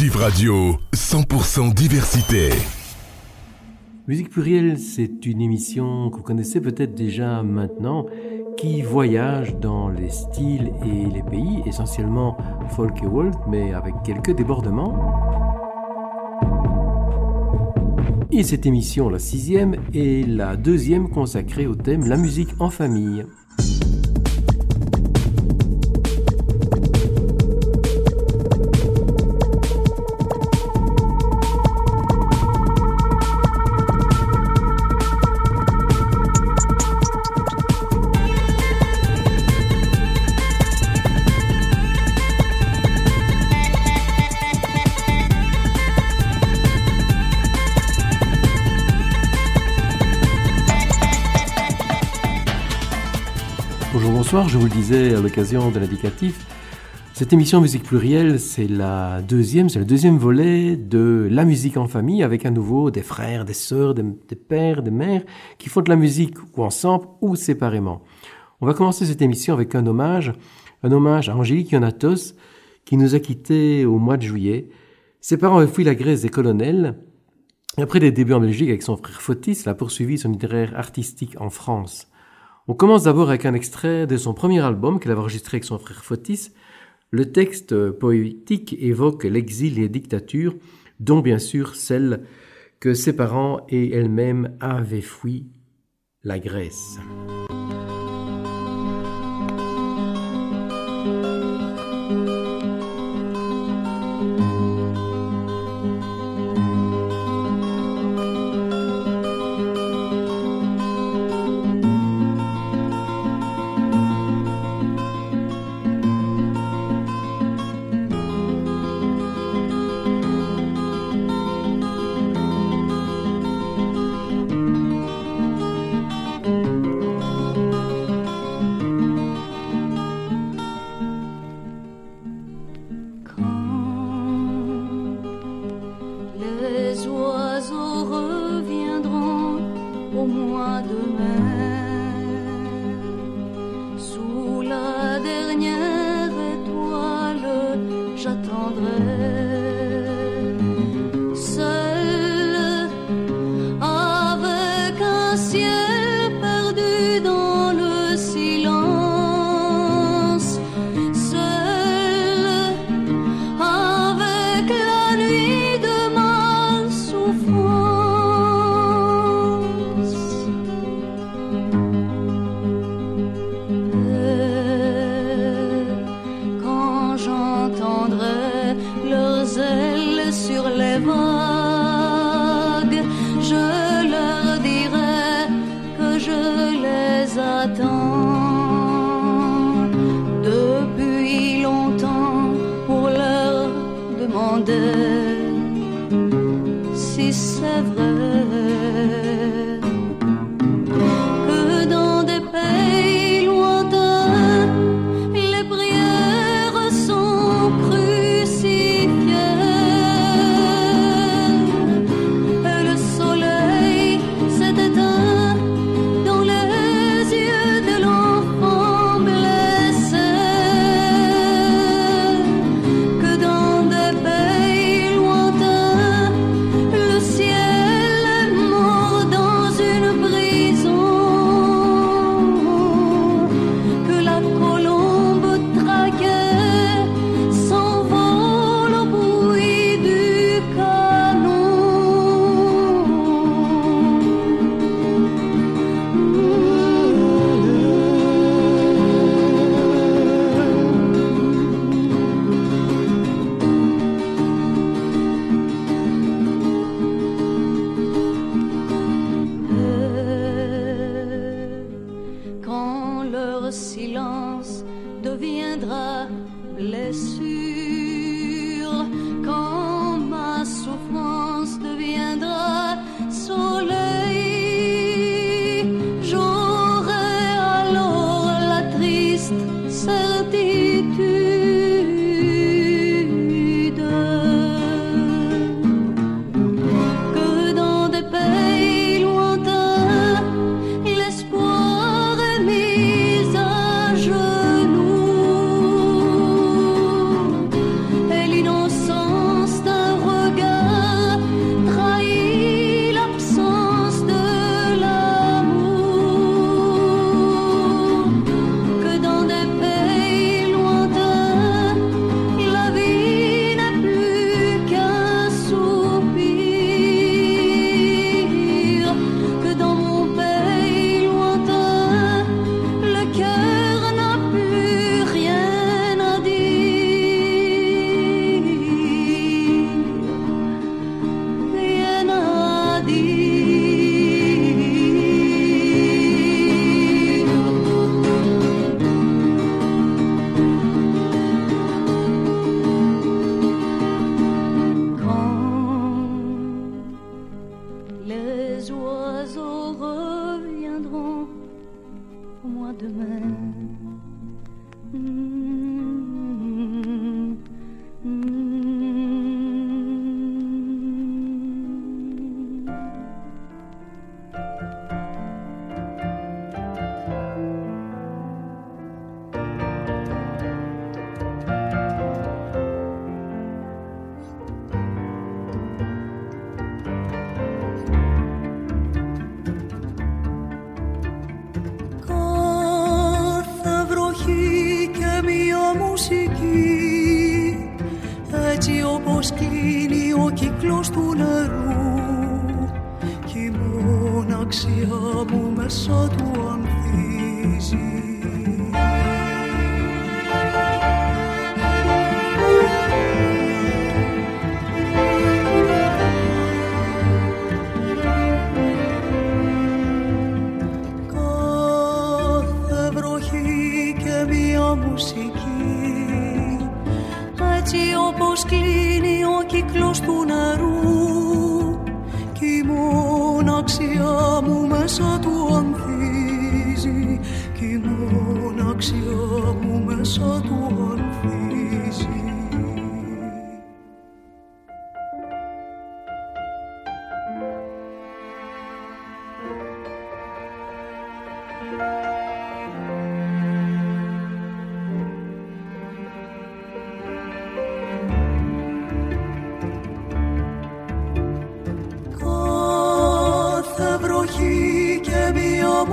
Div Radio, 100% diversité. Musique plurielle, c'est une émission que vous connaissez peut-être déjà maintenant, qui voyage dans les styles et les pays, essentiellement folk et world, mais avec quelques débordements. Et cette émission, la sixième, est la deuxième consacrée au thème La musique en famille. Je vous le disais à l'occasion de l'indicatif. Cette émission Musique Plurielle, c'est la deuxième, c'est le deuxième volet de la musique en famille avec à nouveau des frères, des sœurs, des, pères, des mères qui font de la musique ou ensemble ou séparément. On va commencer cette émission avec un hommage, un hommage à Angélique Yonatos qui nous a quittés au mois de juillet. Ses parents avaient fui la Grèce des colonels. Après des débuts en Belgique avec son frère Fotis, il a poursuivi son itinéraire artistique en France. On commence d'abord avec un extrait de son premier album qu'elle avait enregistré avec son frère Fotis. Le texte poétique évoque l'exil et les dictatures, dont bien sûr celle que ses parents et elle-même avaient fui la Grèce.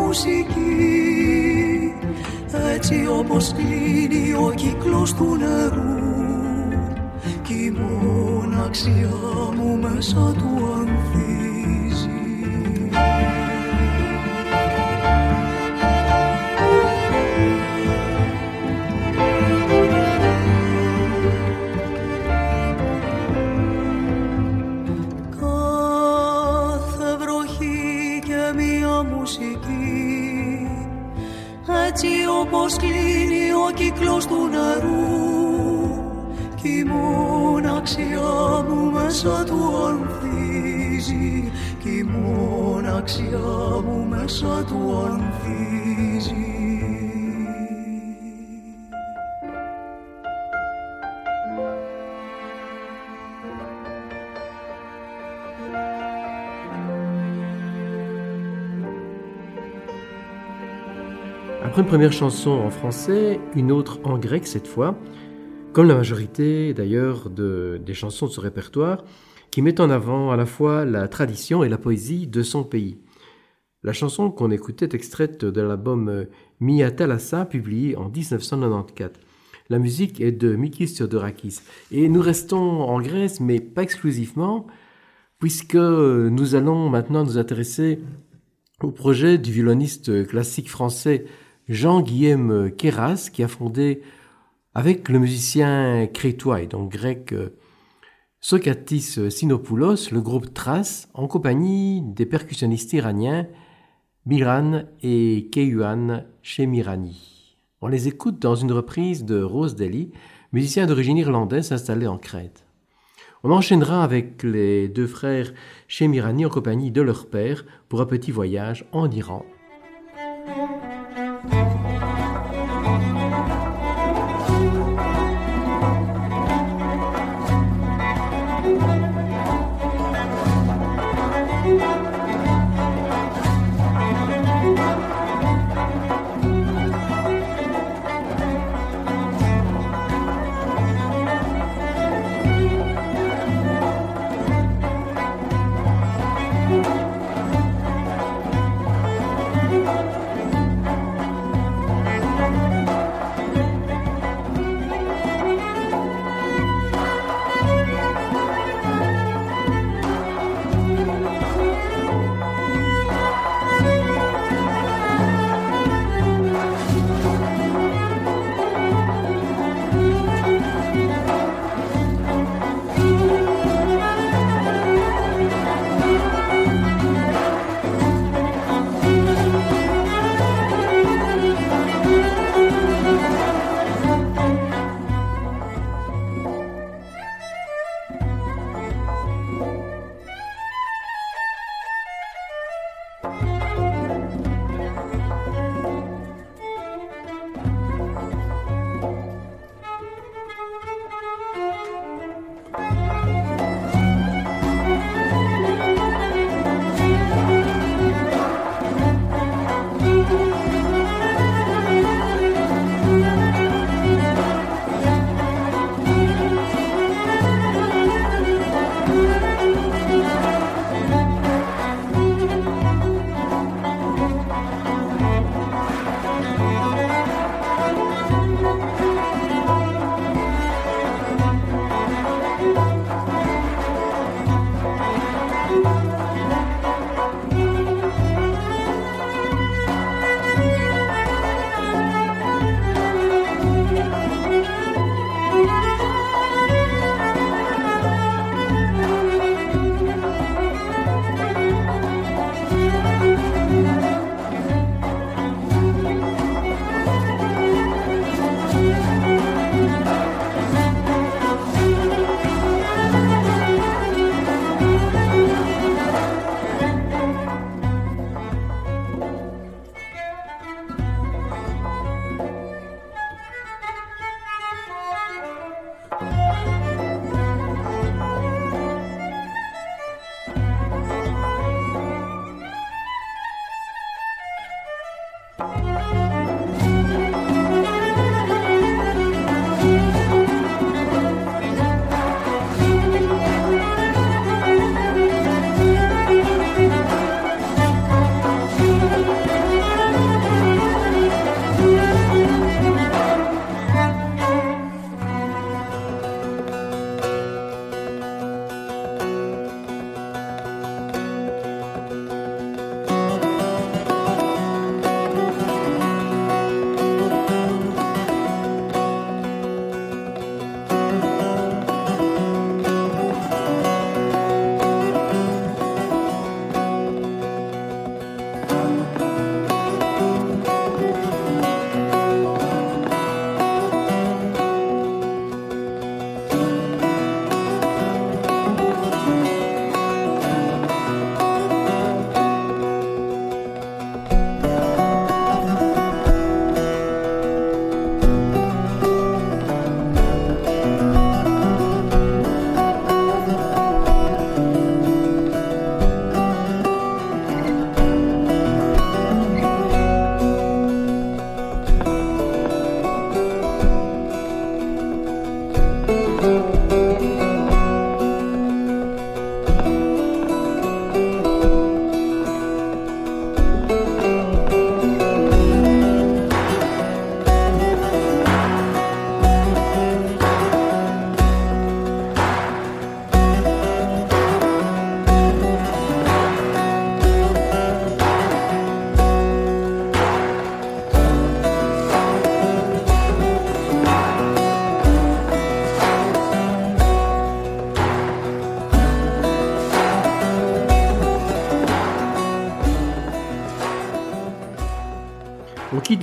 Μουσική. Έτσι όπως κλείνει ο κύκλος του νερού κι η μοναξιά μου μέσα του όπως κλείνει ο κύκλος του νερού κι η μοναξιά μου μέσα του ανθίζει κι η μοναξιά μου μέσα του ανθίζει Une première chanson en français, une autre en grec cette fois, comme la majorité d'ailleurs de- des chansons de ce répertoire, qui met en avant à la fois la tradition et la poésie de son pays. La chanson qu'on écoutait est extraite de l'album euh, Mia Thalassa, publié en 1994. La musique est de Mikis Theodorakis. Et nous restons en Grèce, mais pas exclusivement, puisque nous allons maintenant nous intéresser au projet du violoniste classique français Jean-Guillaume Kéras, qui a fondé avec le musicien crétois et donc grec euh, Sokatis Sinopoulos le groupe Thras en compagnie des percussionnistes iraniens Miran et Keyuan Shemirani. On les écoute dans une reprise de Rose Deli, musicien d'origine irlandaise installé en Crète. On enchaînera avec les deux frères Shemirani en compagnie de leur père pour un petit voyage en Iran.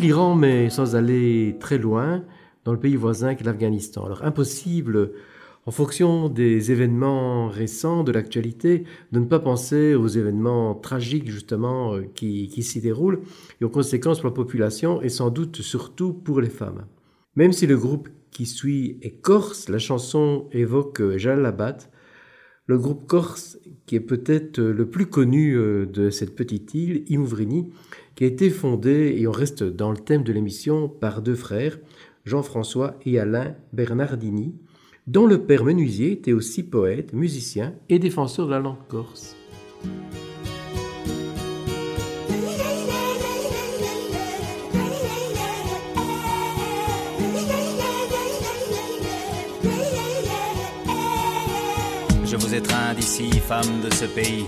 l'Iran, mais sans aller très loin, dans le pays voisin qu'est l'Afghanistan. Alors impossible, en fonction des événements récents, de l'actualité, de ne pas penser aux événements tragiques justement euh, qui, qui s'y déroulent et aux conséquences pour la population et sans doute surtout pour les femmes. Même si le groupe qui suit est corse, la chanson évoque Jalalabad, le groupe corse qui est peut-être le plus connu euh, de cette petite île, Imouvrini, qui a été fondé, et on reste dans le thème de l'émission, par deux frères, Jean-François et Alain Bernardini, dont le père menuisier était aussi poète, musicien et défenseur de la langue corse. Je vous étreins d'ici, femme de ce pays,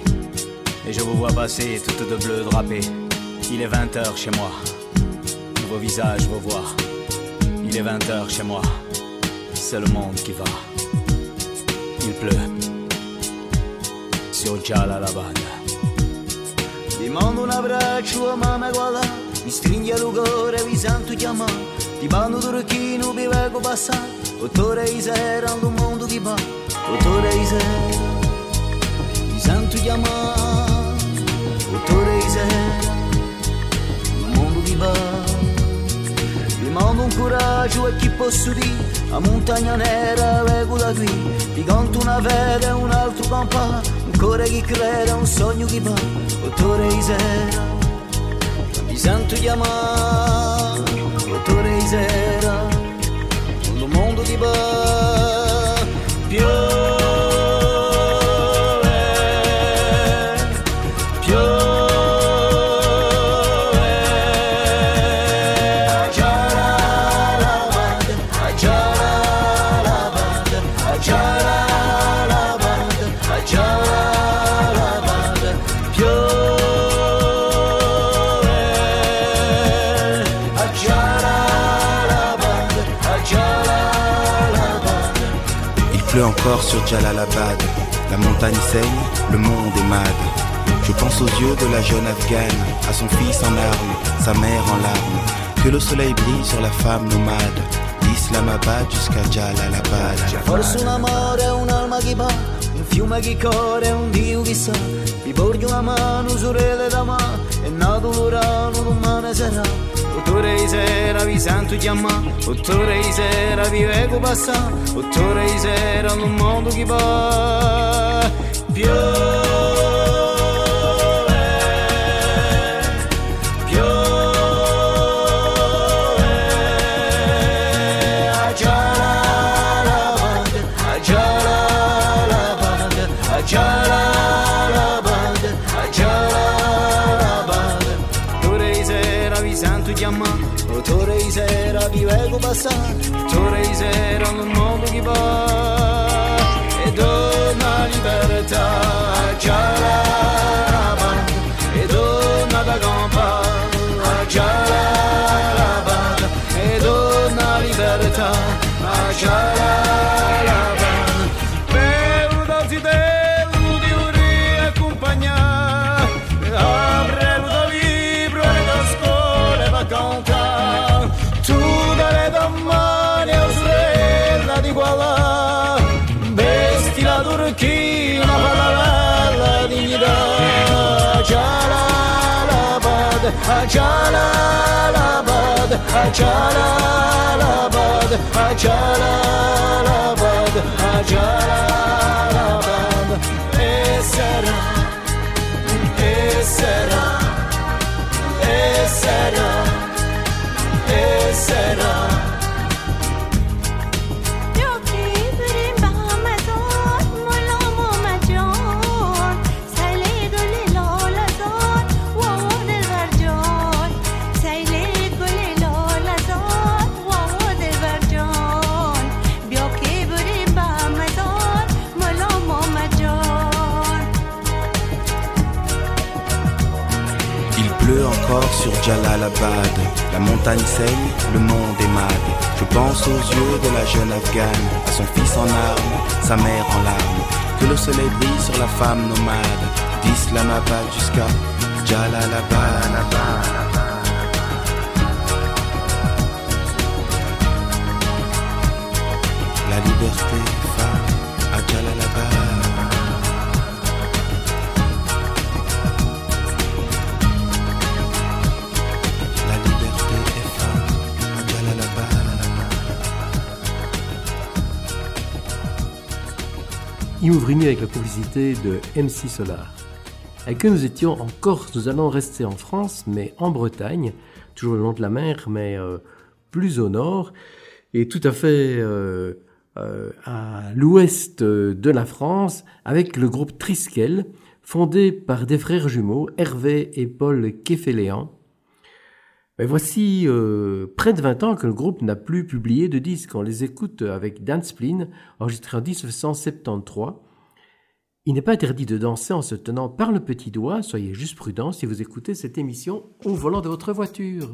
et je vous vois passer toutes de bleu drapées. Il est 20 heures chez moi. Vos visages, vos voix. Il est 20 heures chez moi. C'est le monde qui va. Il pleut. Sur Jalalabad. Ti mando un abbraccio a mamma guarda Mi stringi a cuore, vi sento chiamare Ti bando turchino, vi vengo passare Otto rei sera, un mondo che va Autoriza e santo de amar. Mundo de bar. me mal um coragem e chi posso dire A montanha nera l'ego da qui Gigante na vera é um altro campà um cuore che crede, um sonho che va Dottore Isera Mi sento chiamare Dottore bar pior. Encore sur Jalalabad. La montagne saigne, le monde est mad. Je pense aux yeux de la jeune afghane, à son fils en armes, sa mère en larmes. Que le soleil brille sur la femme nomade, d'Islamabad jusqu'à Jalalabad. Forse un amore, un'alma che va, un fiume che corre, un dio che sa. Vi porgo una mano, sorelle da ma, è nato l'urano, domani sarà. Ottore isera vi santo chiamà Ottore isera vi vego passà Ottore isera in un mondo che va. Piove Più passare, torre sera nel mondo che va. E dona libertà, già la bad, già la bad, già la jeune afghane, son fils en armes, sa mère en larmes. Que le soleil brille sur la femme nomade, d'Islamabad jusqu'à Jalalabad. La liberté, femme, à Jalalabad. Imouvrini avec la publicité de MC Solar. Avec eux, nous étions en Corse, nous allons rester en France, mais en Bretagne, toujours le long de la mer, mais euh, plus au nord, et tout à fait euh, euh, à l'ouest de la France, avec le groupe Triskel, fondé par des frères jumeaux, Hervé et Paul Keféléan. Mais voici euh, près de 20 ans que le groupe n'a plus publié de disques. On les écoute avec Dan Splin, enregistré en 1973. Il n'est pas interdit de danser en se tenant par le petit doigt. Soyez juste prudents si vous écoutez cette émission au volant de votre voiture.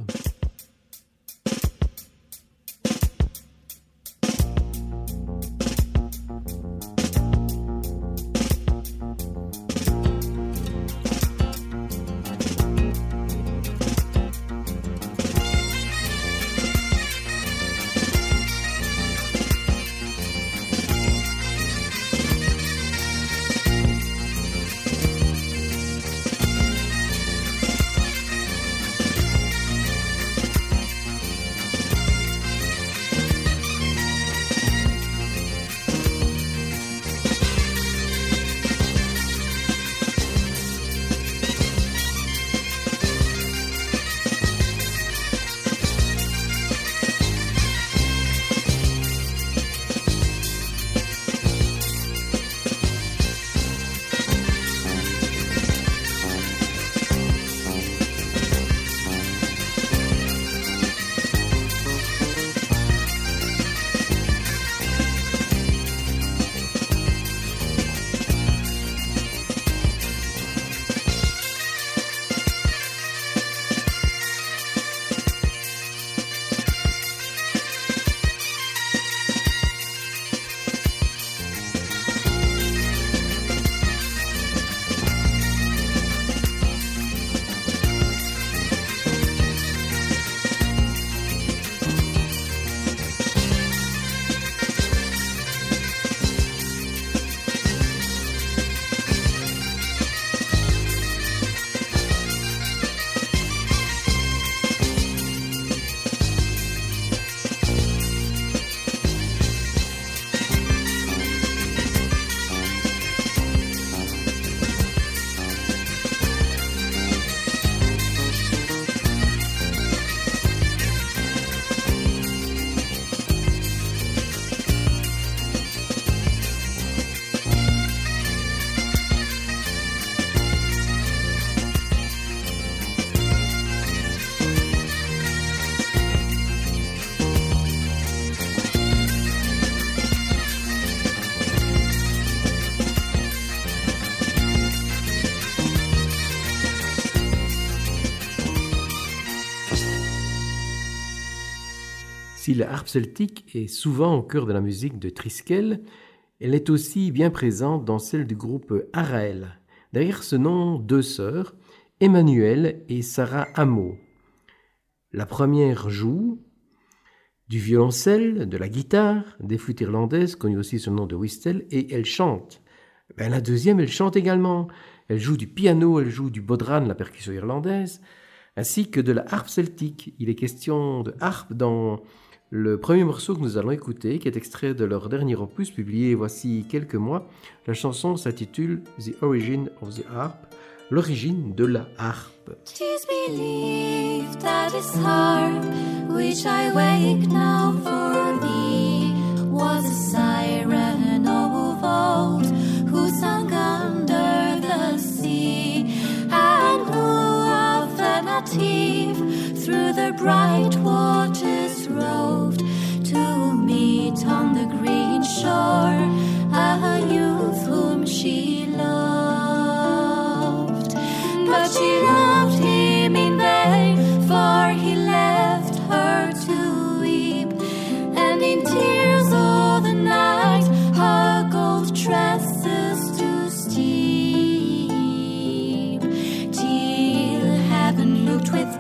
La harpe celtique est souvent au cœur de la musique de Triskel, elle est aussi bien présente dans celle du groupe Arael. Derrière ce nom, deux sœurs, Emmanuel et Sarah Hameau. La première joue du violoncelle, de la guitare, des flûtes irlandaises, connues aussi sous le nom de whistle, et elle chante. Ben, la deuxième, elle chante également. Elle joue du piano, elle joue du bodhran, la percussion irlandaise, ainsi que de la harpe celtique. Il est question de harpe dans le premier morceau que nous allons écouter, qui est extrait de leur dernier opus publié voici quelques mois, la chanson s'intitule The Origin of the Harp, l'origine de la harpe. Through the bright waters roved to meet on the green shore a youth whom she loved. But she loved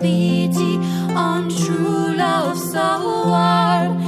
pity on true love so warm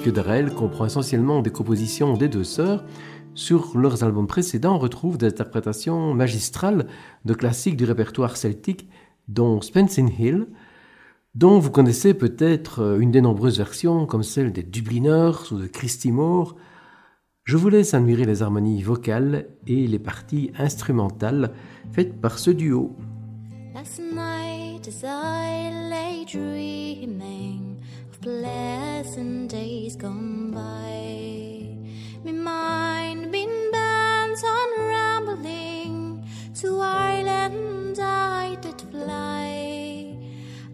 disque d'Arel comprend essentiellement des compositions des deux sœurs, sur leurs albums précédents, on retrouve des interprétations magistrales de classiques du répertoire celtique, dont Spencer Hill, dont vous connaissez peut-être euh, une des nombreuses versions, comme celle des Dubliners ou de Christy Moore. Je vous laisse admirer les harmonies vocales et les parties instrumentales faites par ce duo. Pleasant days gone by, my mind been bent on rambling to Ireland I did fly.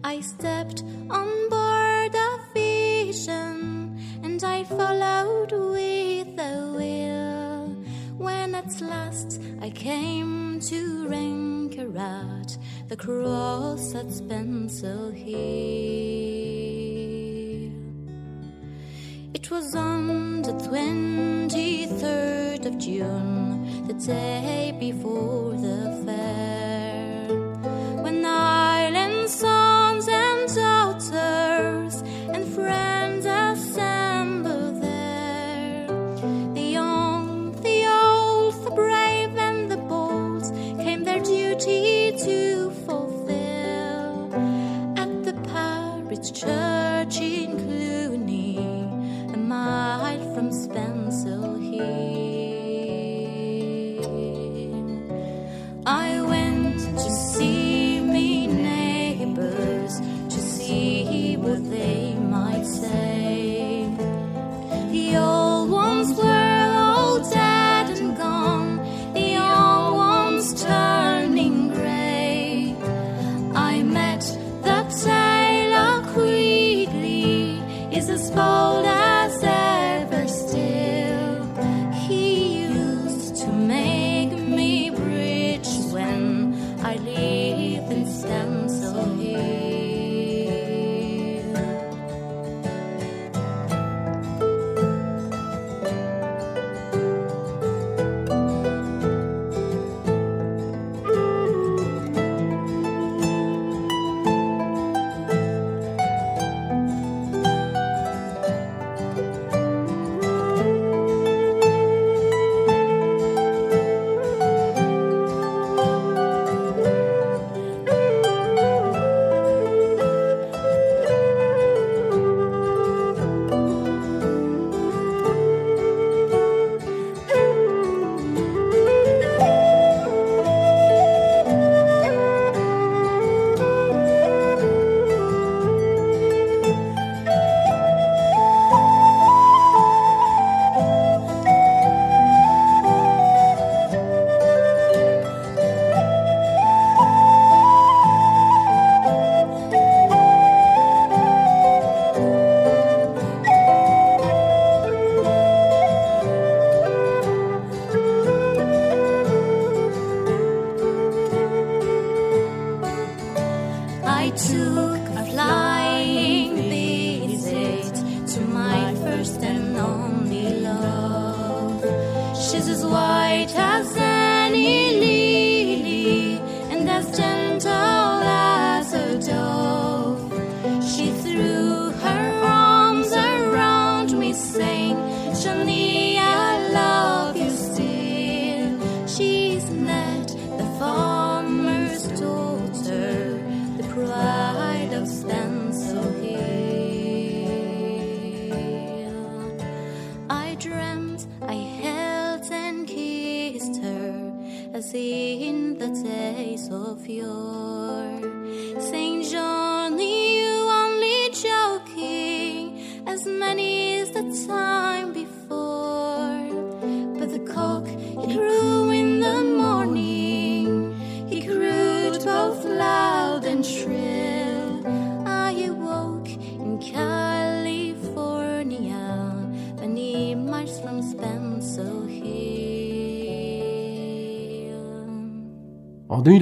I stepped on board a vision and I followed with a will. When at last I came to anchor at the cross at Spancil Hill. Was on the 23rd of June, the day before the fair, when island sons and daughters and friends assembled there. The young, the old, the brave, and the bold came their duty to fulfill at the parish church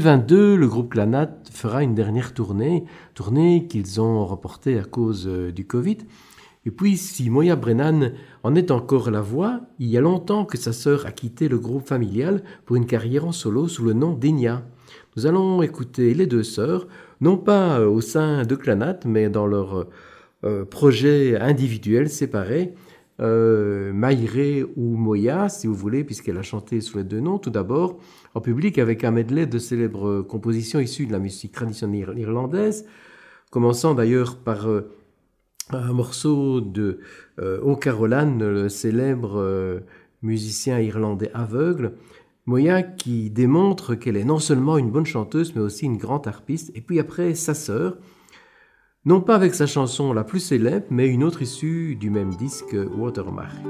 2022, le groupe Clanat fera une dernière tournée, tournée qu'ils ont reportée à cause euh, du Covid. Et puis, si Moya Brennan en est encore la voix, il y a longtemps que sa sœur a quitté le groupe familial pour une carrière en solo sous le nom d'Enya. Nous allons écouter les deux sœurs, non pas euh, au sein de Clanat, mais dans leur euh, projet individuel séparé. Euh, ou Moya, si vous voulez, puisqu'elle a chanté sous les deux noms, tout d'abord, en public avec un medley de célèbres compositions issues de la musique traditionnelle irlandaise, commençant d'ailleurs par euh, un morceau de euh, O'Carolan, le célèbre euh, musicien irlandais aveugle, Moya qui démontre qu'elle est non seulement une bonne chanteuse, mais aussi une grande harpiste, et puis après sa sœur, non pas avec sa chanson la plus célèbre, mais une autre issue du même disque Watermark.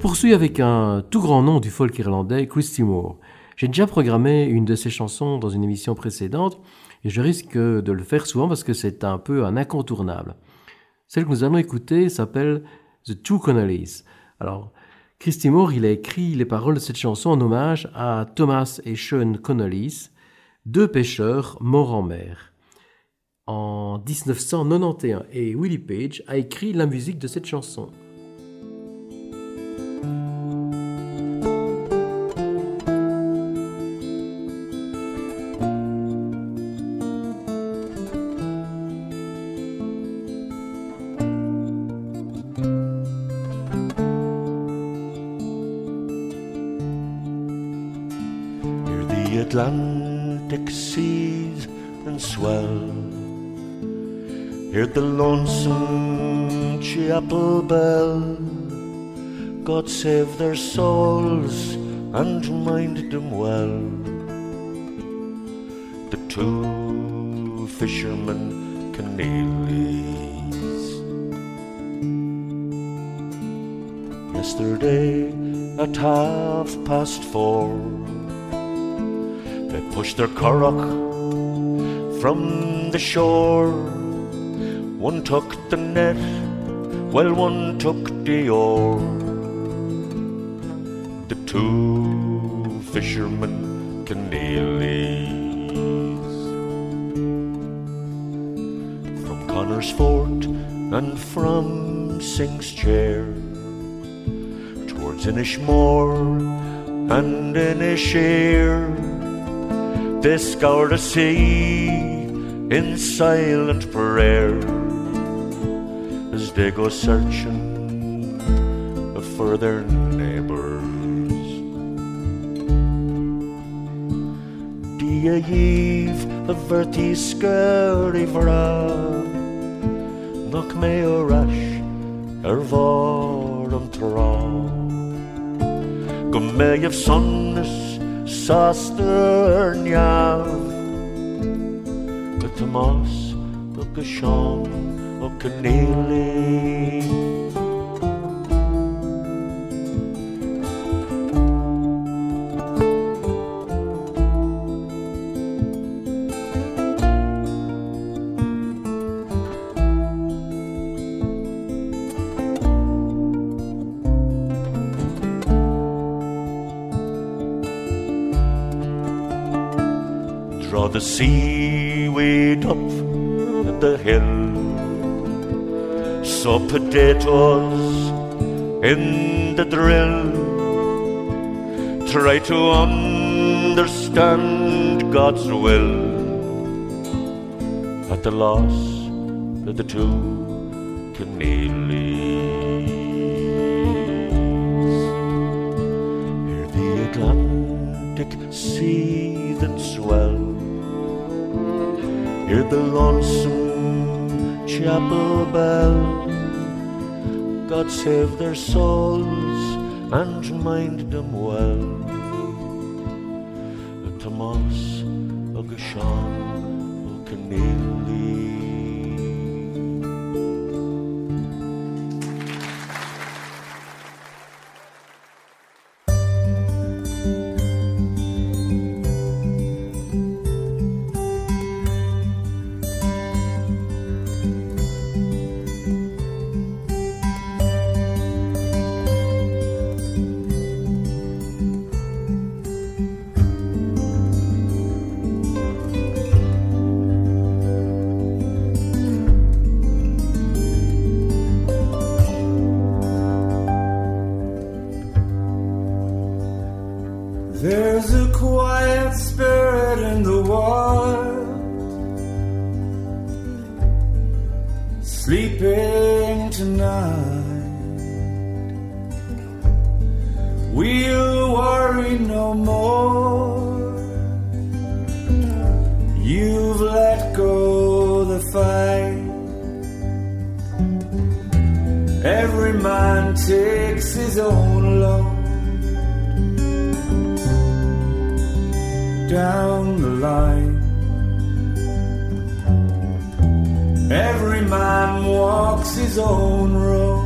Poursuit avec un tout grand nom du folk irlandais, Christy Moore. J'ai déjà programmé une de ses chansons dans une émission précédente et je risque de le faire souvent parce que c'est un peu un incontournable. Celle que nous allons écouter s'appelle The Two Connellys. Alors, Christy Moore, il a écrit les paroles de cette chanson en hommage à Thomas et Sean Connellys, deux pêcheurs morts en mer. En 1991, et Willie Page a écrit la musique de cette chanson. Atlantic seas and swell. Hear the lonesome chapel bell. God save their souls and mind them well. The two fishermen Conneelys. Yesterday at half past four. Pushed their curragh from the shore. One took the net, while one took the oar. The two fishermen Conneelys. From Connor's Fort and from Synge's Chair towards Inishmore and Inishere. They scour the sea in silent prayer as they go searching for their neighbors. Dia Eve a verti scurry vra Knock me o rash er var tra Go me of sonnes Go Tomas og go Sean og The seaweed up the hill. Sow potatoes in the drill. Try to understand God's will. At the loss of the two chapel bell. God save their souls and mind them well. We'll worry no more. You've let go the fight. Every man takes his own load. down the line. Every man walks his own road.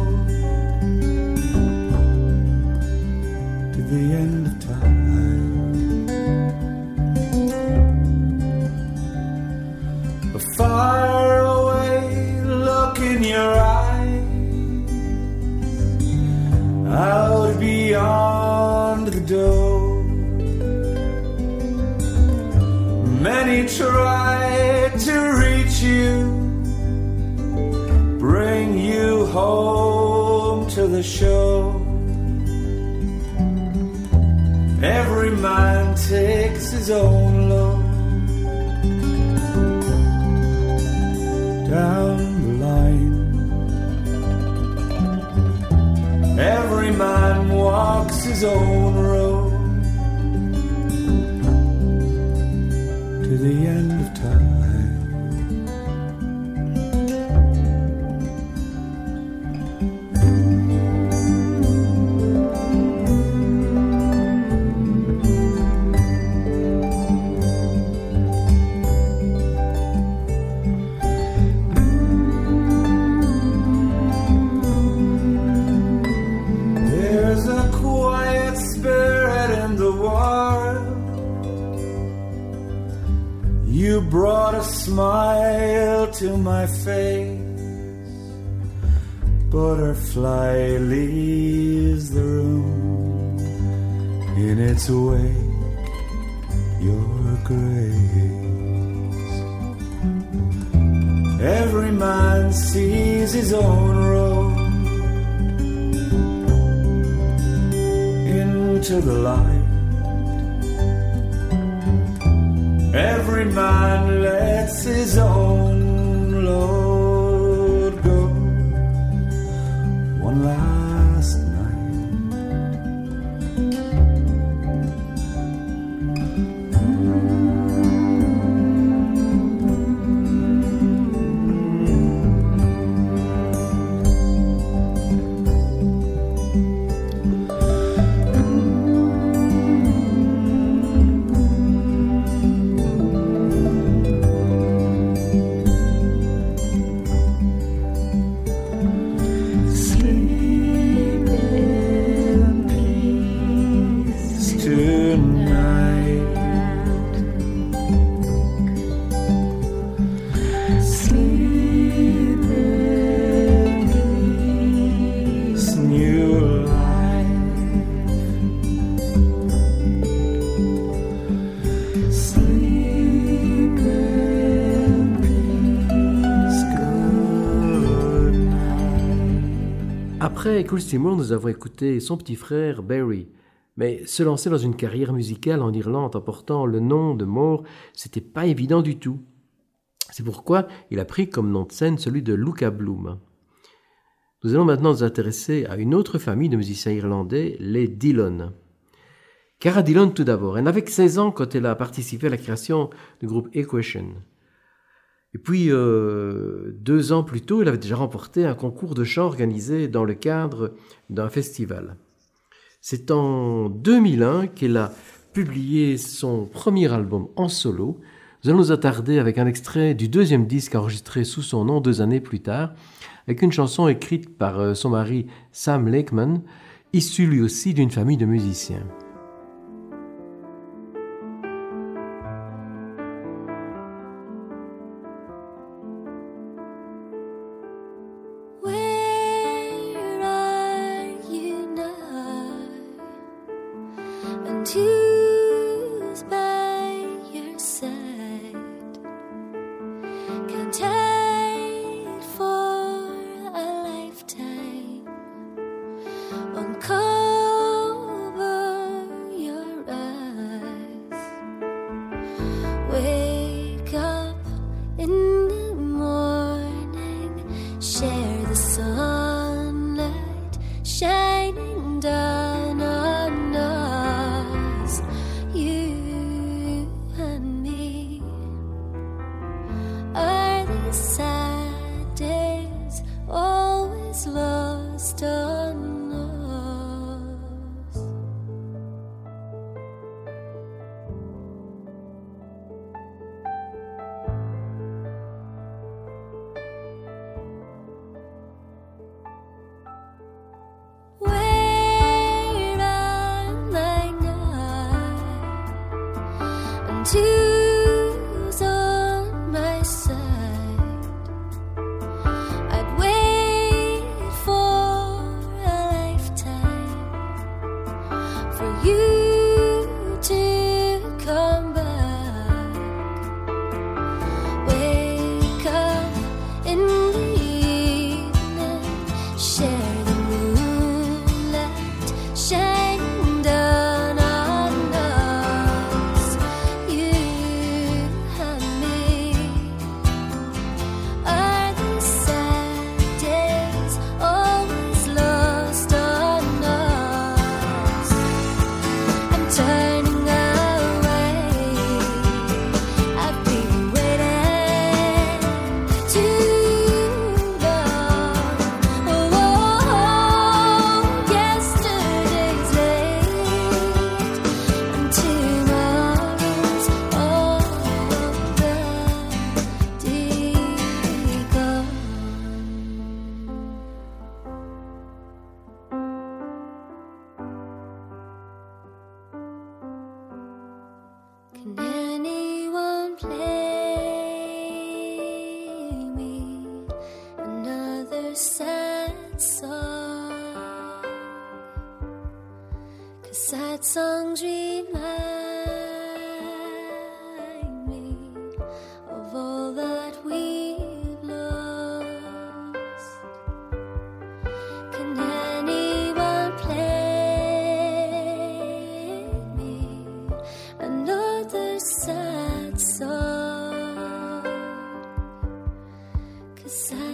Try to reach you, bring you home to the show. Every man takes his own load. down the line. Every man walks his own smile to my face. Butterfly leaves the room in its wake. Your grace. Every man sees his own road. into the light. Every man lets his own Seymour, nous avons écouté son petit frère Barry. Mais se lancer dans une carrière musicale en Irlande en portant le nom de Moore, c'était pas évident du tout. C'est pourquoi il a pris comme nom de scène celui de Luca Bloom. Nous allons maintenant nous intéresser à une autre famille de musiciens irlandais, les Dillon. Cara Dillon tout d'abord. Elle n'avait que 16 ans quand elle a participé à la création du groupe Equation. Et puis, euh, deux ans plus tôt, elle avait déjà remporté un concours de chant organisé dans le cadre d'un festival. C'est en 2001 qu'elle a publié son premier album en solo. Nous allons nous attarder avec un extrait du deuxième disque enregistré sous son nom deux années plus tard, avec une chanson écrite par euh, son mari Sam Lakeman, issu lui aussi d'une famille de musiciens.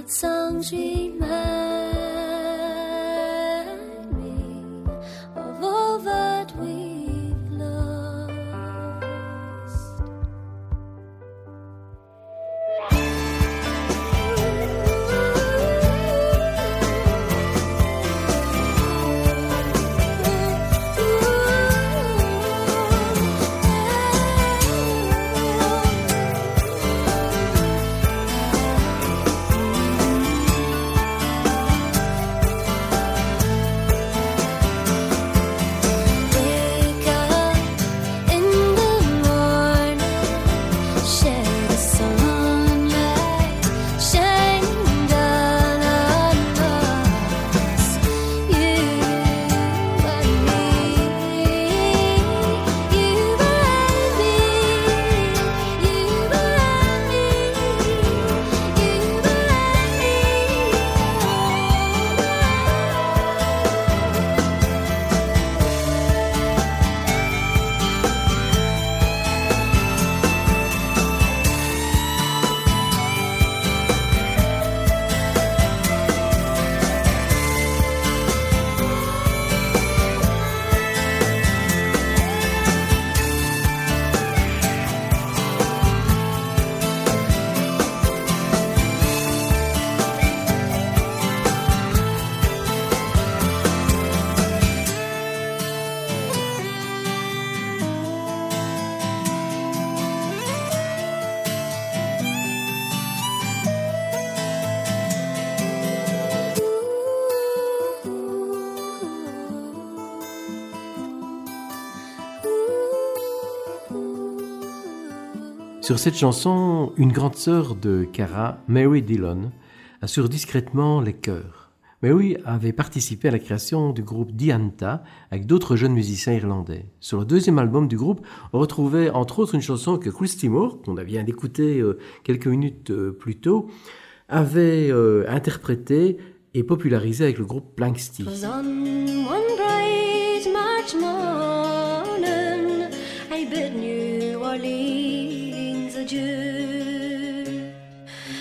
曾经美 Sur cette chanson, une grande sœur de Cara, Mary Dillon, assure discrètement les chœurs. Mary avait participé à la création du groupe Dianta avec d'autres jeunes musiciens irlandais. Sur le deuxième album du groupe, on retrouvait entre autres une chanson que Christy Moore, qu'on vient d'écouter euh, quelques minutes euh, plus tôt, avait euh, interprétée et popularisée avec le groupe Orleans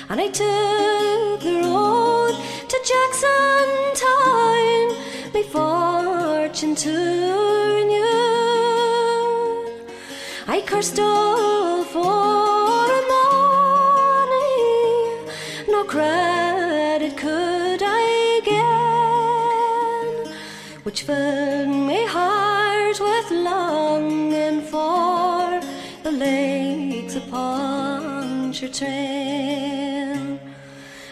and I took the road to Jackson Town, my fortune to renew. I cursed all for money, no credit could I get, which filled my heart with longing for the lakes upon your train.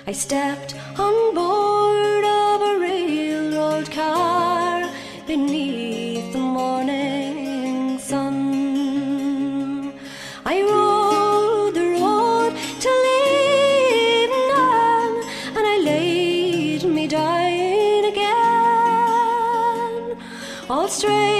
I stepped on board of a railroad car beneath the morning sun. I rode the road till evening, and I laid me down again. All strangers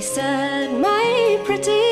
said, my pretty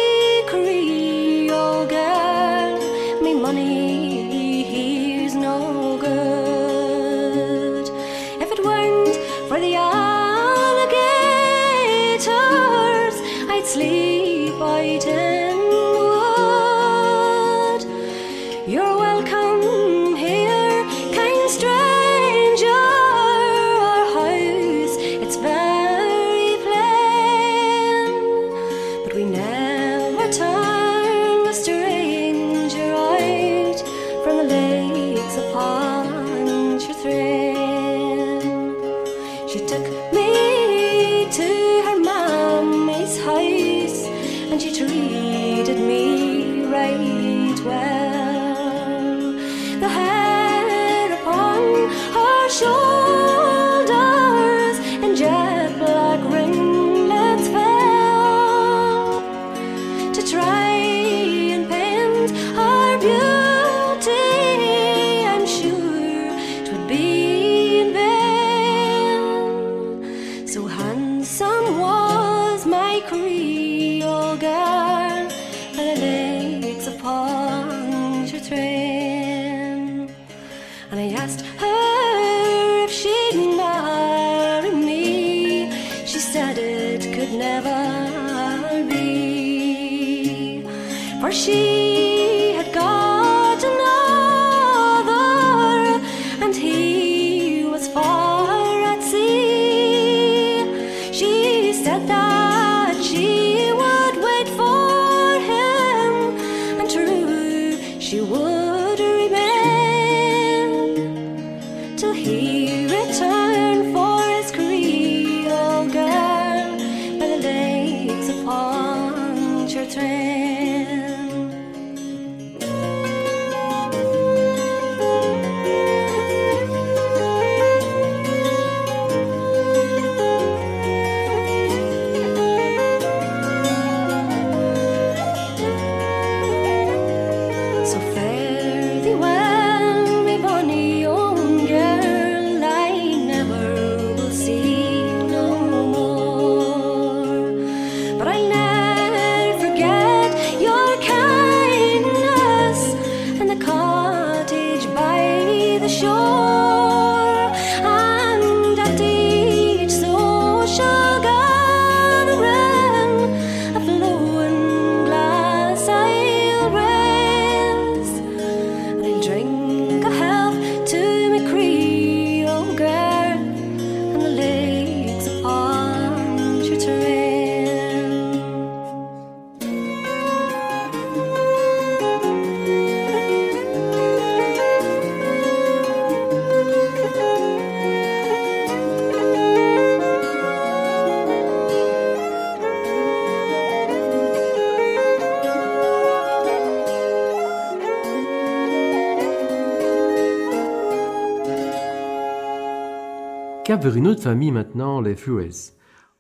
Vers une autre famille maintenant, les Flues.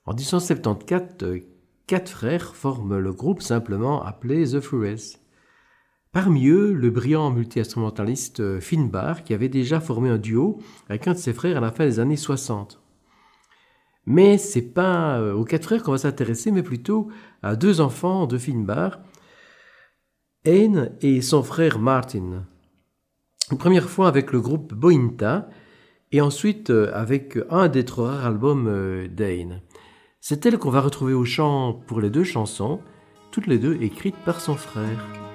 En 1874, euh, quatre frères forment le groupe simplement appelé The Flues. Parmi eux, le brillant multi-instrumentaliste euh, Finbar, qui avait déjà formé un duo avec un de ses frères à la fin des années 60. Mais c'est pas euh, aux quatre frères qu'on va s'intéresser, mais plutôt à deux enfants de Finbar, Anne et son frère Martin. Une première fois avec le groupe Bointa, et ensuite euh, avec un des trop rares albums euh, d'Aine. C'est elle qu'on va retrouver au chant pour les deux chansons, toutes les deux écrites par son frère.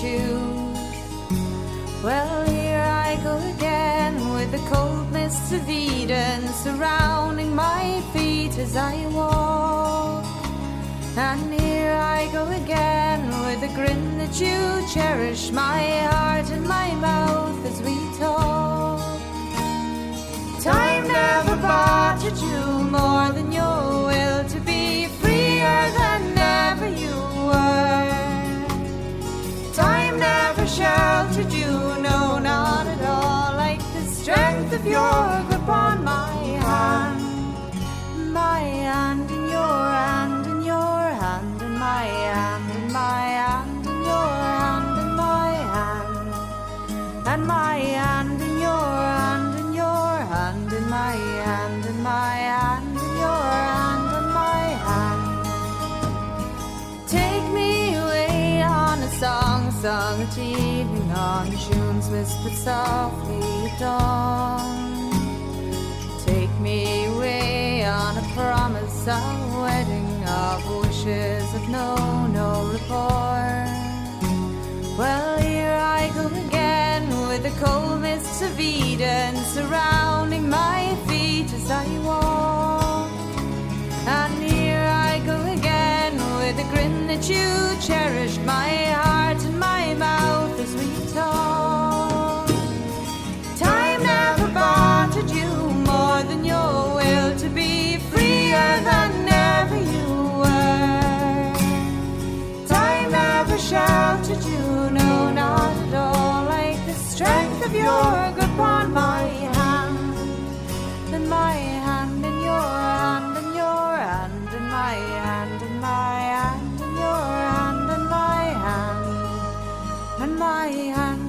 Choose. Well, here I go again with the cold mists of Eden surrounding my feet as I walk. And here I go again with a grin that you cherish my heart and my mouth as we talk. Time never bothered you more than your will of your grip on my hand. My hand in your hand in your hand in my hand in my hand in your hand in my hand and my hand in your hand in your hand in my hand in my hand in your hand in my hand Take me away on a song song, at evening on June's that softly dawn Take me away on a promise of wedding of wishes of no, no report. Well, here I go again with the cold mists of Eden surrounding my feet as I walk. And here I go again with a grin that you cherished my heart your grip on my hand, and my hand in your hand, and your hand in my hand, and my hand in your hand, and my hand, and my hand.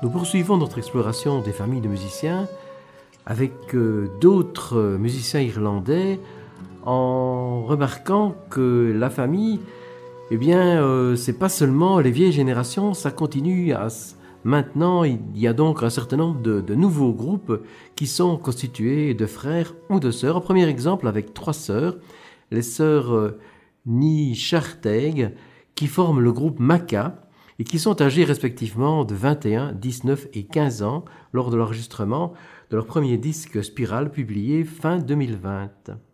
Nous poursuivons notre exploration des familles de musiciens avec euh, d'autres euh, musiciens irlandais en remarquant que la famille, eh bien, euh, c'est pas seulement les vieilles générations, ça continue à Maintenant, il y a donc un certain nombre de, nouveaux groupes qui sont constitués de frères ou de sœurs. Un premier exemple avec trois sœurs, les sœurs Ni Charteg, qui forment le groupe Maca et qui sont âgées respectivement de 21, 19 et 15 ans lors de l'enregistrement de leur premier disque Spiral publié fin 2020.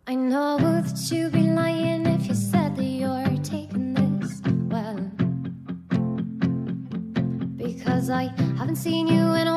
I know that you'd be lying if you said that you're taking this well. Because I haven't seen you in a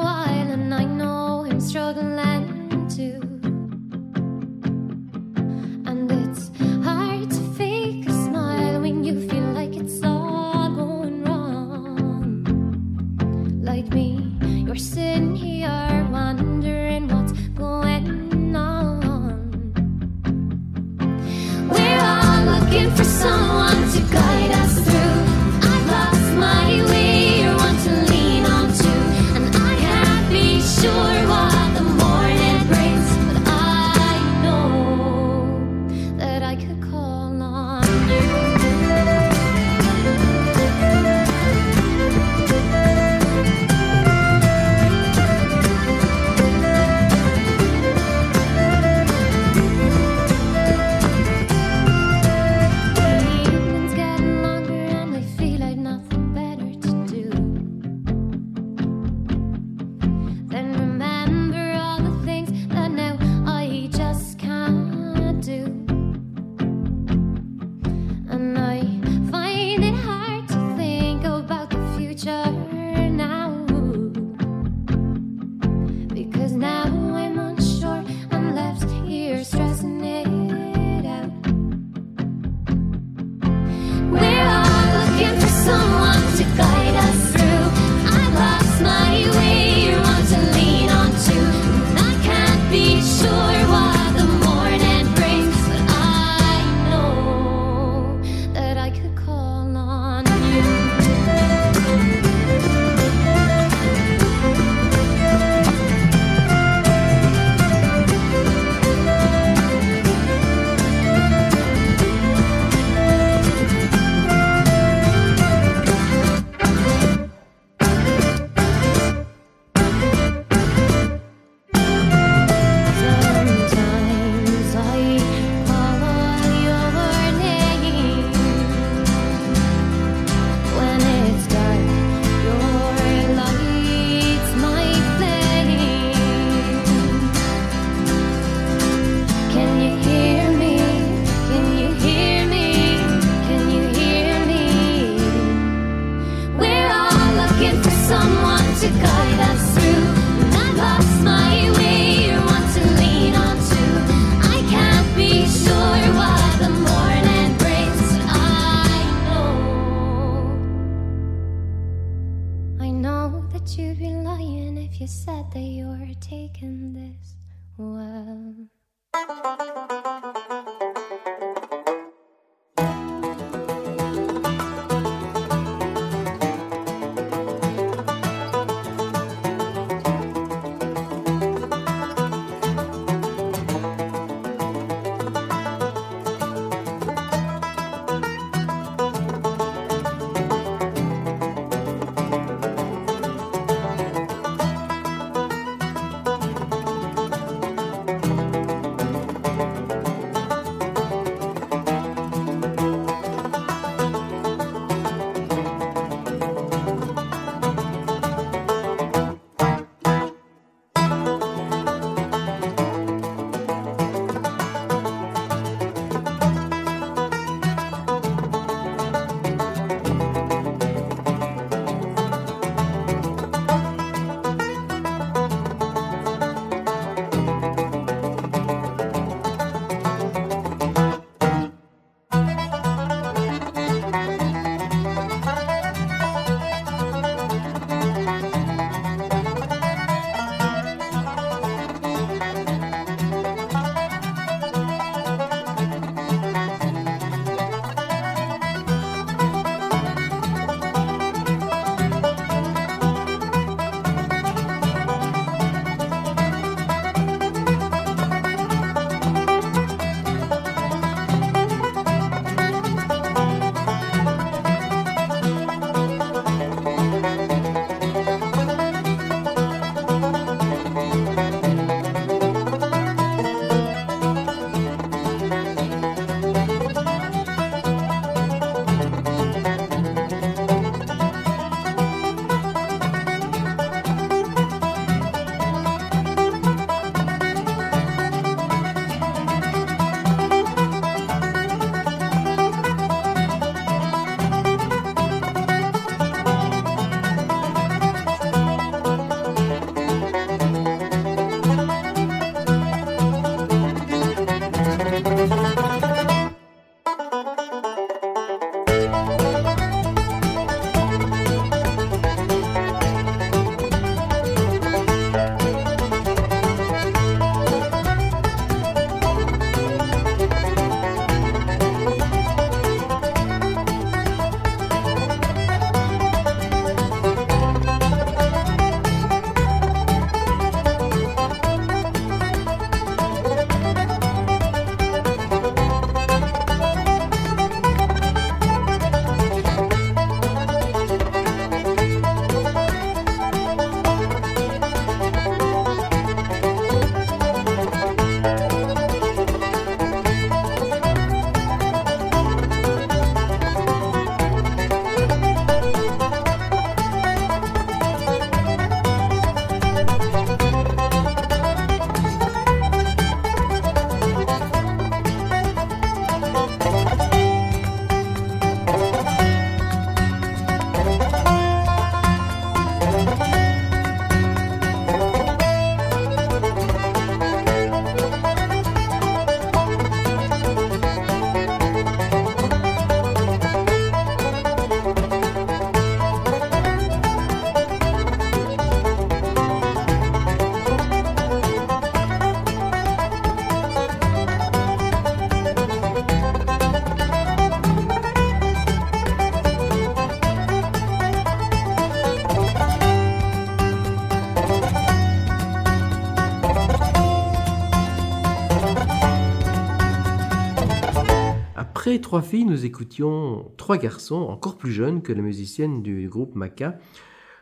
Trois filles, nous écoutions trois garçons encore plus jeunes que les musiciennes du groupe Maca.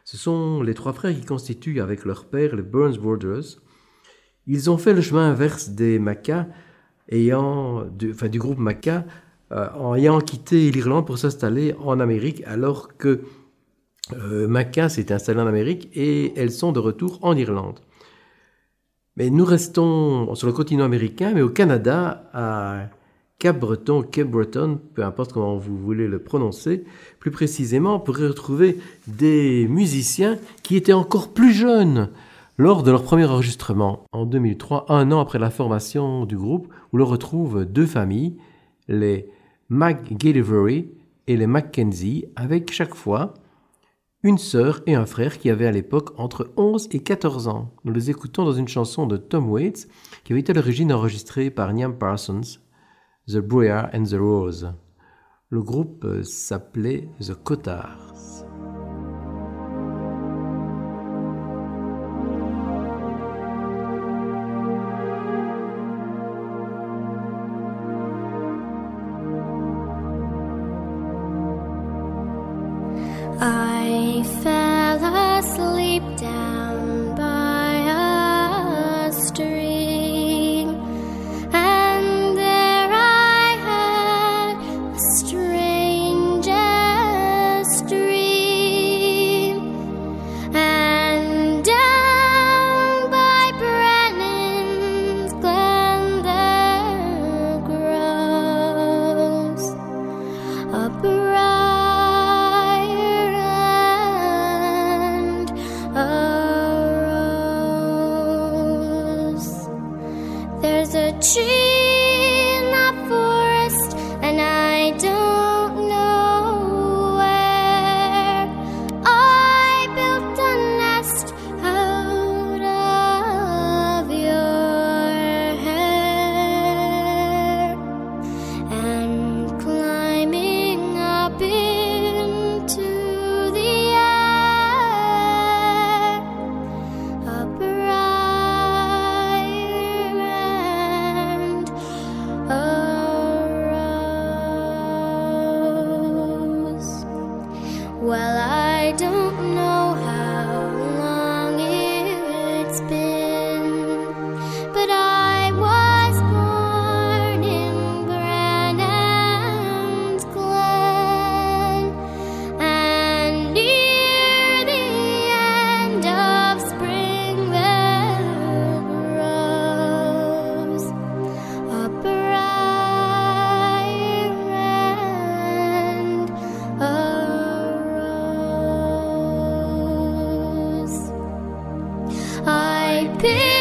Ce sont les trois frères qui constituent avec leur père les Burns Brothers. Ils ont fait le chemin inverse des Maca, ayant, du, enfin, du groupe Maca, euh, en ayant quitté l'Irlande pour s'installer en Amérique, alors que euh, Maca s'est installé en Amérique et elles sont de retour en Irlande. Mais nous restons sur le continent américain, mais au Canada, à Cap-Breton, Cape-Breton, peu importe comment vous voulez le prononcer, plus précisément, on pourrait retrouver des musiciens qui étaient encore plus jeunes lors de leur premier enregistrement en 2003, un an après la formation du groupe, où l'on retrouve deux familles, les McGillivray et les Mackenzie, avec chaque fois une sœur et un frère qui avaient à l'époque entre 11 et 14 ans. Nous les écoutons dans une chanson de Tom Waits qui avait été à l'origine enregistrée par Niamh Parsons The Briar and the Rose. Le groupe s'appelait The Cotard. 你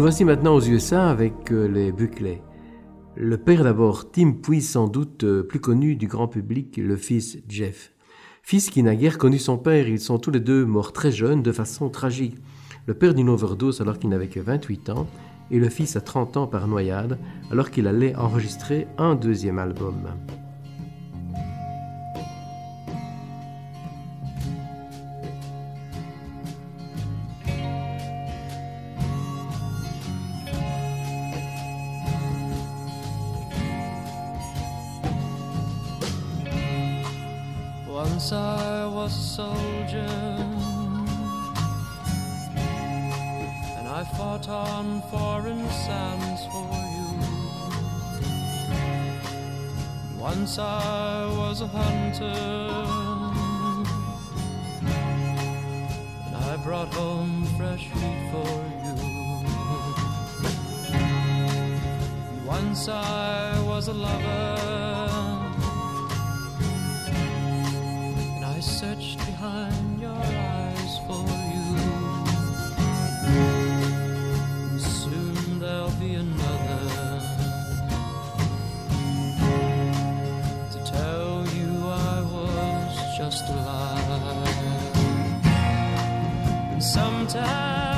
voici maintenant aux USA avec euh, les Buckley. Le père d'abord, Tim, puis sans doute euh, plus connu du grand public, le fils Jeff. Fils qui n'a guère connu son père, ils sont tous les deux morts très jeunes de façon tragique. Le père d'une overdose alors qu'il n'avait que 28 ans, et le fils à 30 ans par noyade alors qu'il allait enregistrer un deuxième album. I fought on foreign sands for you. Once I was a hunter, and I brought home fresh meat for you. Once I was a lover. and I searched behind your eyes be another to tell you I was just alive. And sometimes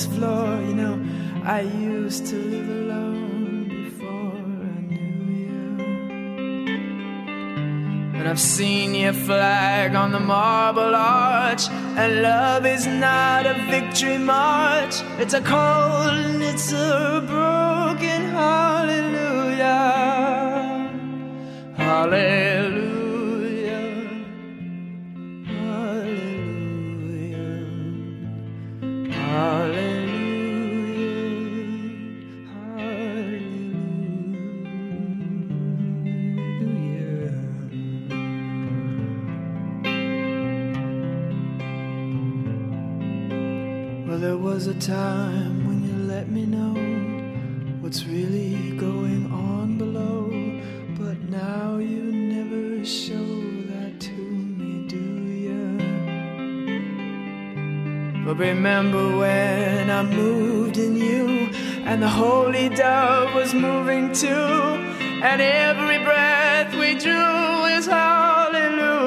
this floor. You know, I used to live alone before I knew you. And I've seen your flag on the marble arch. And love is not a victory march, it's a cold and it's a broken hallelujah. Hallelujah. And the holy dove was moving too, and every breath we drew is hallelujah,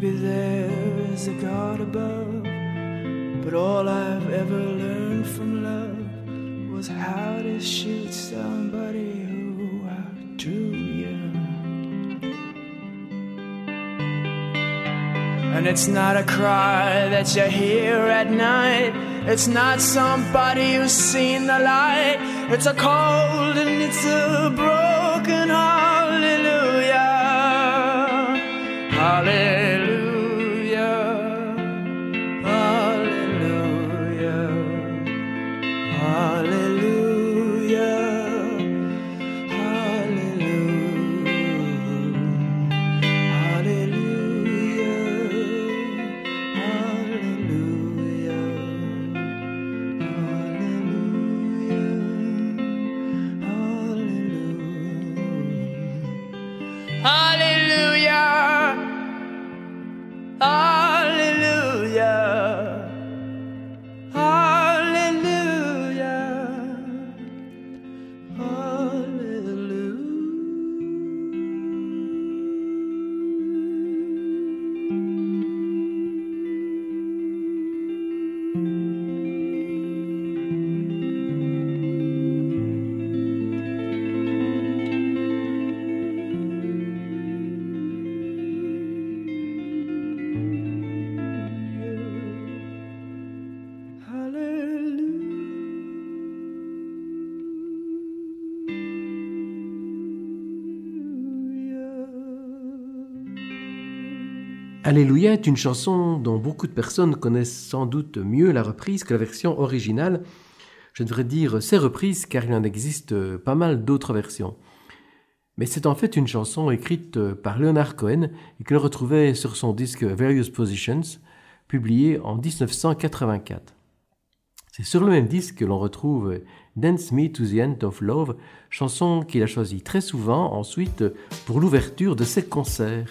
maybe there is a God above, but all I've ever learned from love was how to shoot somebody who outdrew young. And it's not a cry that you hear at night. It's not somebody who's seen the light. It's a cold and it's a broken hallelujah. Hallelujah. Alléluia est une chanson dont beaucoup de personnes connaissent sans doute mieux la reprise que la version originale. Je devrais dire ces reprises car il en existe pas mal d'autres versions. Mais c'est en fait une chanson écrite par Leonard Cohen et que l'on retrouvait sur son disque Various Positions, publié en 1984. C'est sur le même disque que l'on retrouve Dance Me to the End of Love, chanson qu'il a choisie très souvent ensuite pour l'ouverture de ses concerts.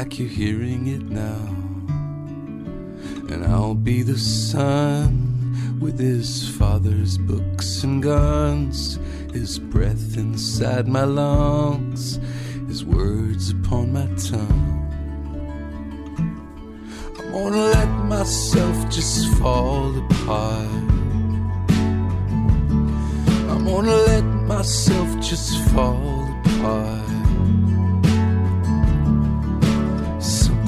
like you're hearing it now. And I'll be the son with his father's books and guns, his breath inside my lungs, his words upon my tongue. I'm gonna let myself just fall apart. I'm gonna let myself just fall apart.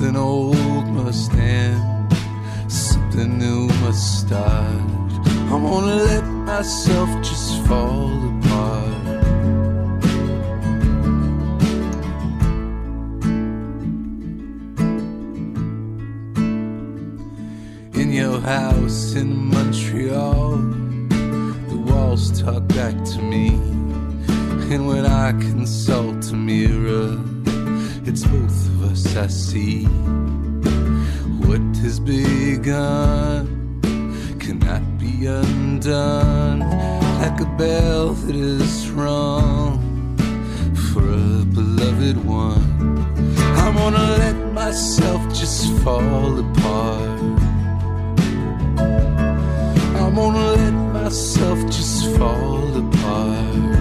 Something old must end, something new must start. I'm gonna let myself just fall apart. In your house in Montreal, the walls talk back to me. And when I consult a mirror, it's both I see. What has begun cannot be undone, like a bell that is rung for a beloved one. I'm gonna let myself just fall apart. I'm gonna let myself just fall apart.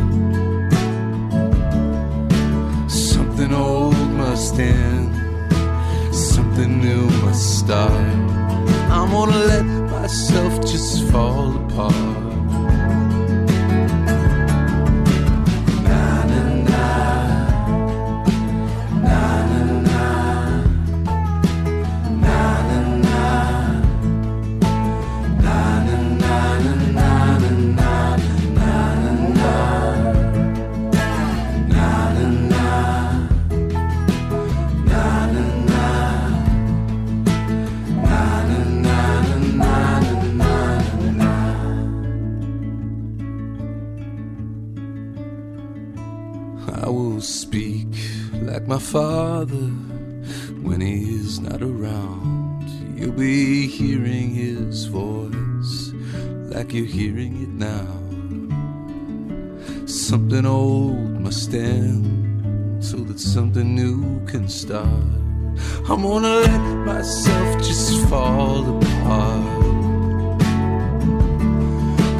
Something old must end, something new must start. I'm gonna let myself just fall apart. Like you're hearing it now. Something old must end so that something new can start. I'm gonna let myself just fall apart.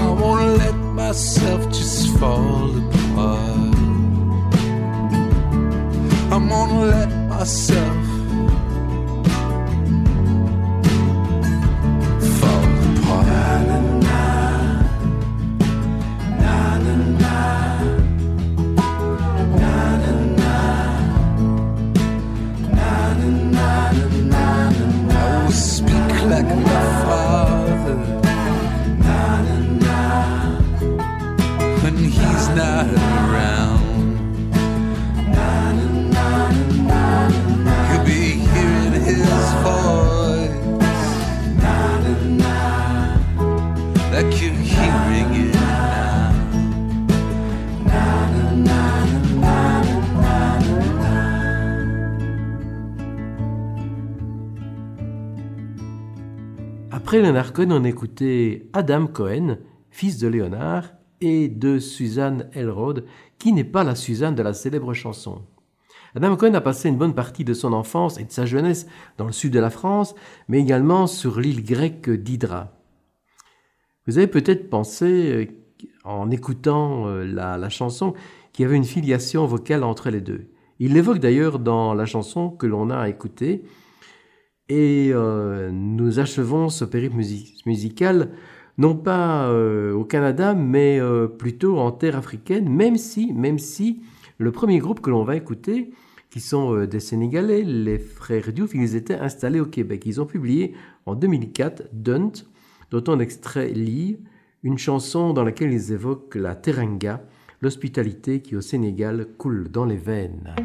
I wanna let myself just fall apart. I'm gonna let myself Après Leonard Cohen, on écoutait Adam Cohen, fils de Léonard, et de Suzanne Elrod, qui n'est pas la Suzanne de la célèbre chanson. Adam Cohen a passé une bonne partie de son enfance et de sa jeunesse dans le sud de la France, mais également sur l'île grecque d'Hydra. Vous avez peut-être pensé, euh, en écoutant euh, la, la chanson, qu'il y avait une filiation vocale entre les deux. Il l'évoque d'ailleurs dans la chanson que l'on a écoutée, et euh, nous achevons ce périple musi- musical non pas euh, au Canada, mais euh, plutôt en terre africaine, même si, même si le premier groupe que l'on va écouter, qui sont des Sénégalais, les frères Diouf, ils étaient installés au Québec. Ils ont publié en 2004 Dunt, dont on extrait lit une chanson dans laquelle ils évoquent la teranga, l'hospitalité qui au Sénégal coule dans les veines.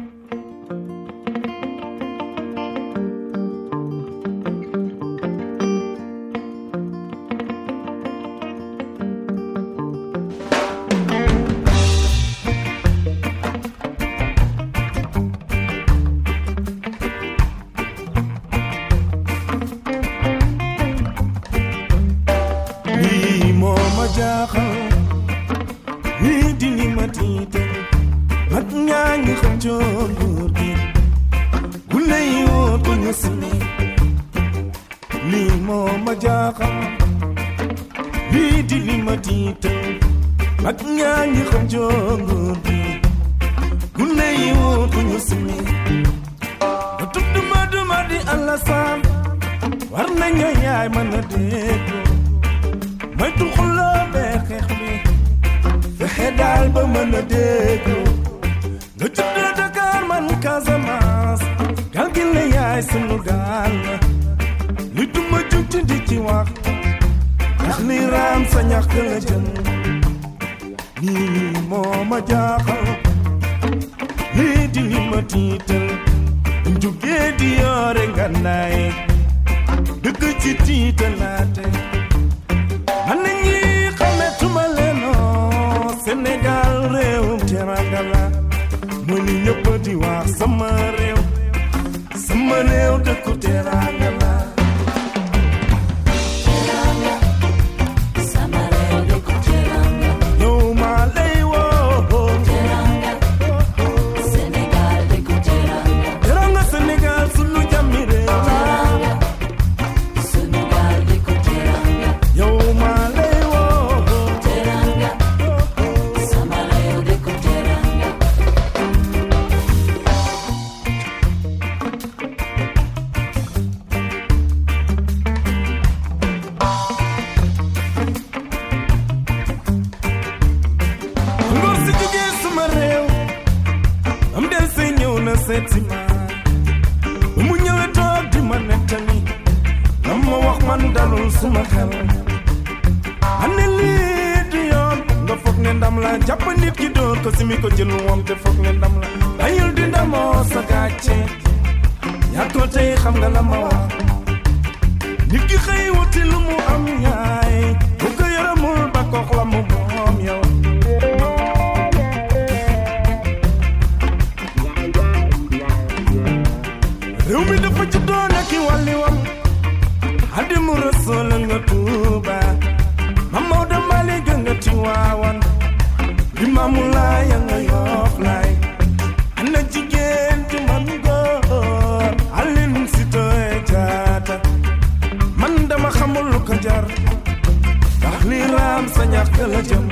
am sa ñàkk la jëm.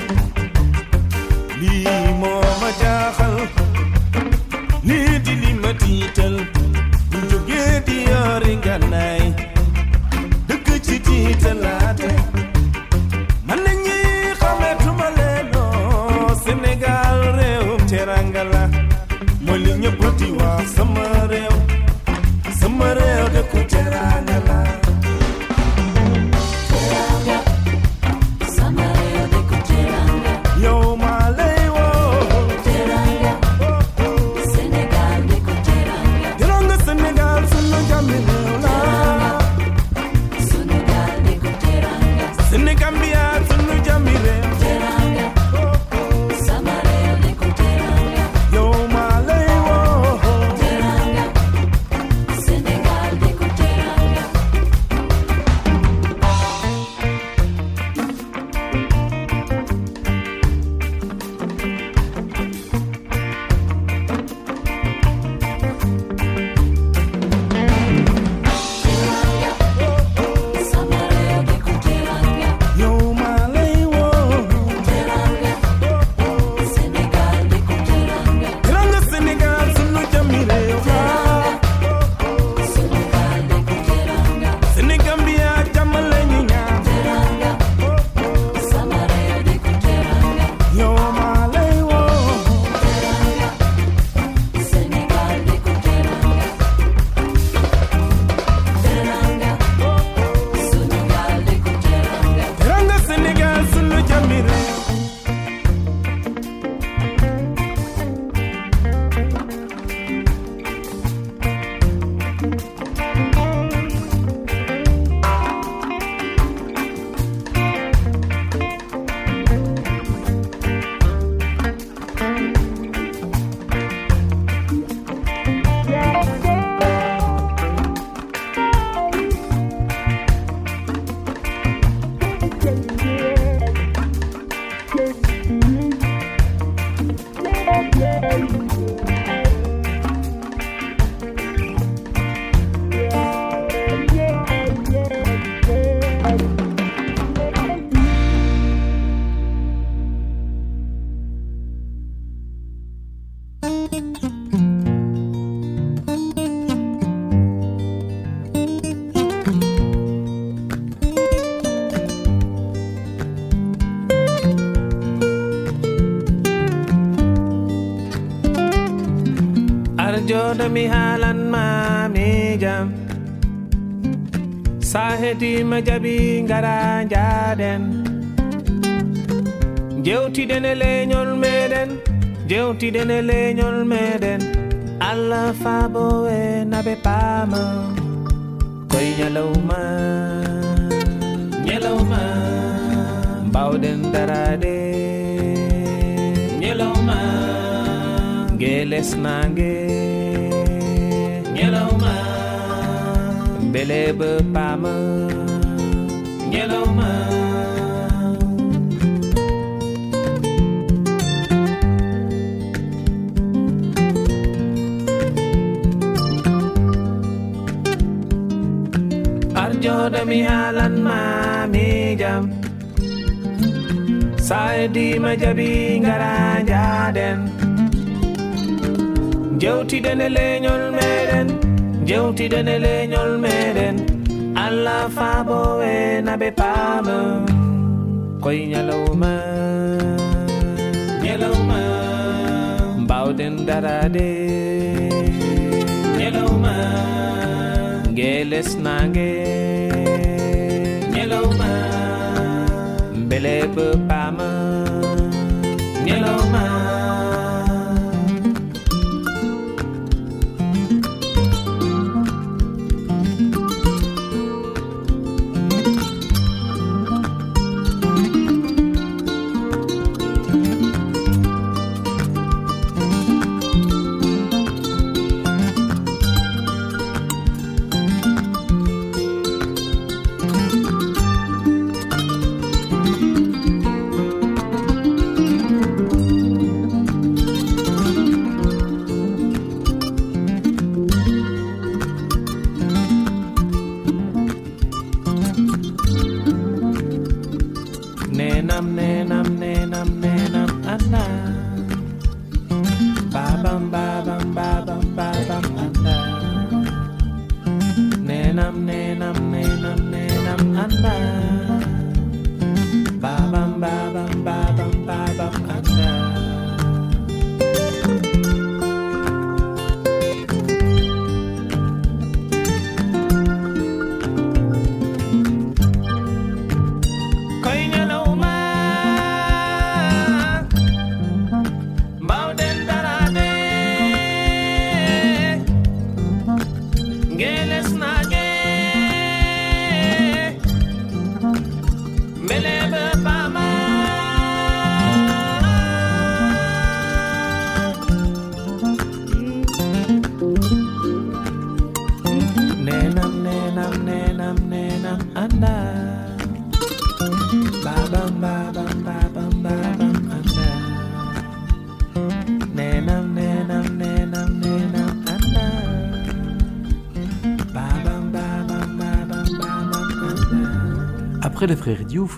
Lii moo ma jaaxal. Lii di li ma tiital. Bu jógee di yori ngànnaay. Dëkk ci tiitalaate. Man na ñi xameetuma leenoo Sénégal réewum teranga mo mooy li ñëpp di wax sama arjoɗo mi haalan ma mi jam sa hetima jaɓi gara jaɗen jewtiɗen e leñol meɗen jewtiɗen e leñol meɗen allah faabo e naɓe paama koye ñalawma ñalawma mbawɗen darade ñalawma geles nange bele be paama ñalawma arjoɗo mi haalan ma mi jam. Sa edima jaɓi gara jaɗen jewtiɗen e leñol meɗen jewtiɗen e leñol meɗen allah faabo e naɓe paama koye ñalawma ñalawma mbawɗen darade ñalawma geles nange ñalawma bele be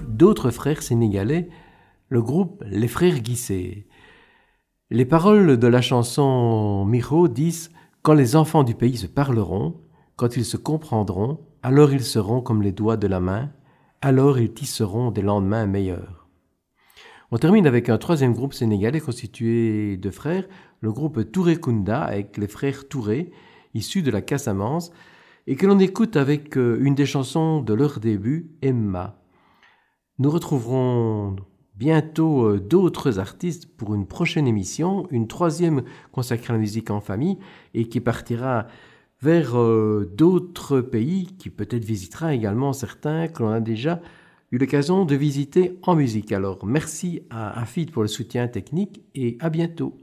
D'autres frères sénégalais, le groupe Les Frères Guissé. Les paroles de la chanson Miro disent Quand les enfants du pays se parleront, quand ils se comprendront, alors ils seront comme les doigts de la main, alors ils tisseront des lendemains meilleurs. On termine avec un troisième groupe sénégalais constitué de frères, le groupe Touré Kunda avec les frères Touré, issus de la Casamance, et que l'on écoute avec euh, une des chansons de leur début, Emma. Nous retrouverons bientôt euh, d'autres artistes pour une prochaine émission, une troisième consacrée à la musique en famille et qui partira vers euh, d'autres pays, qui peut-être visitera également certains que l'on a déjà eu l'occasion de visiter en musique. Alors merci à Afid pour le soutien technique et à bientôt.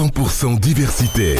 100% diversité.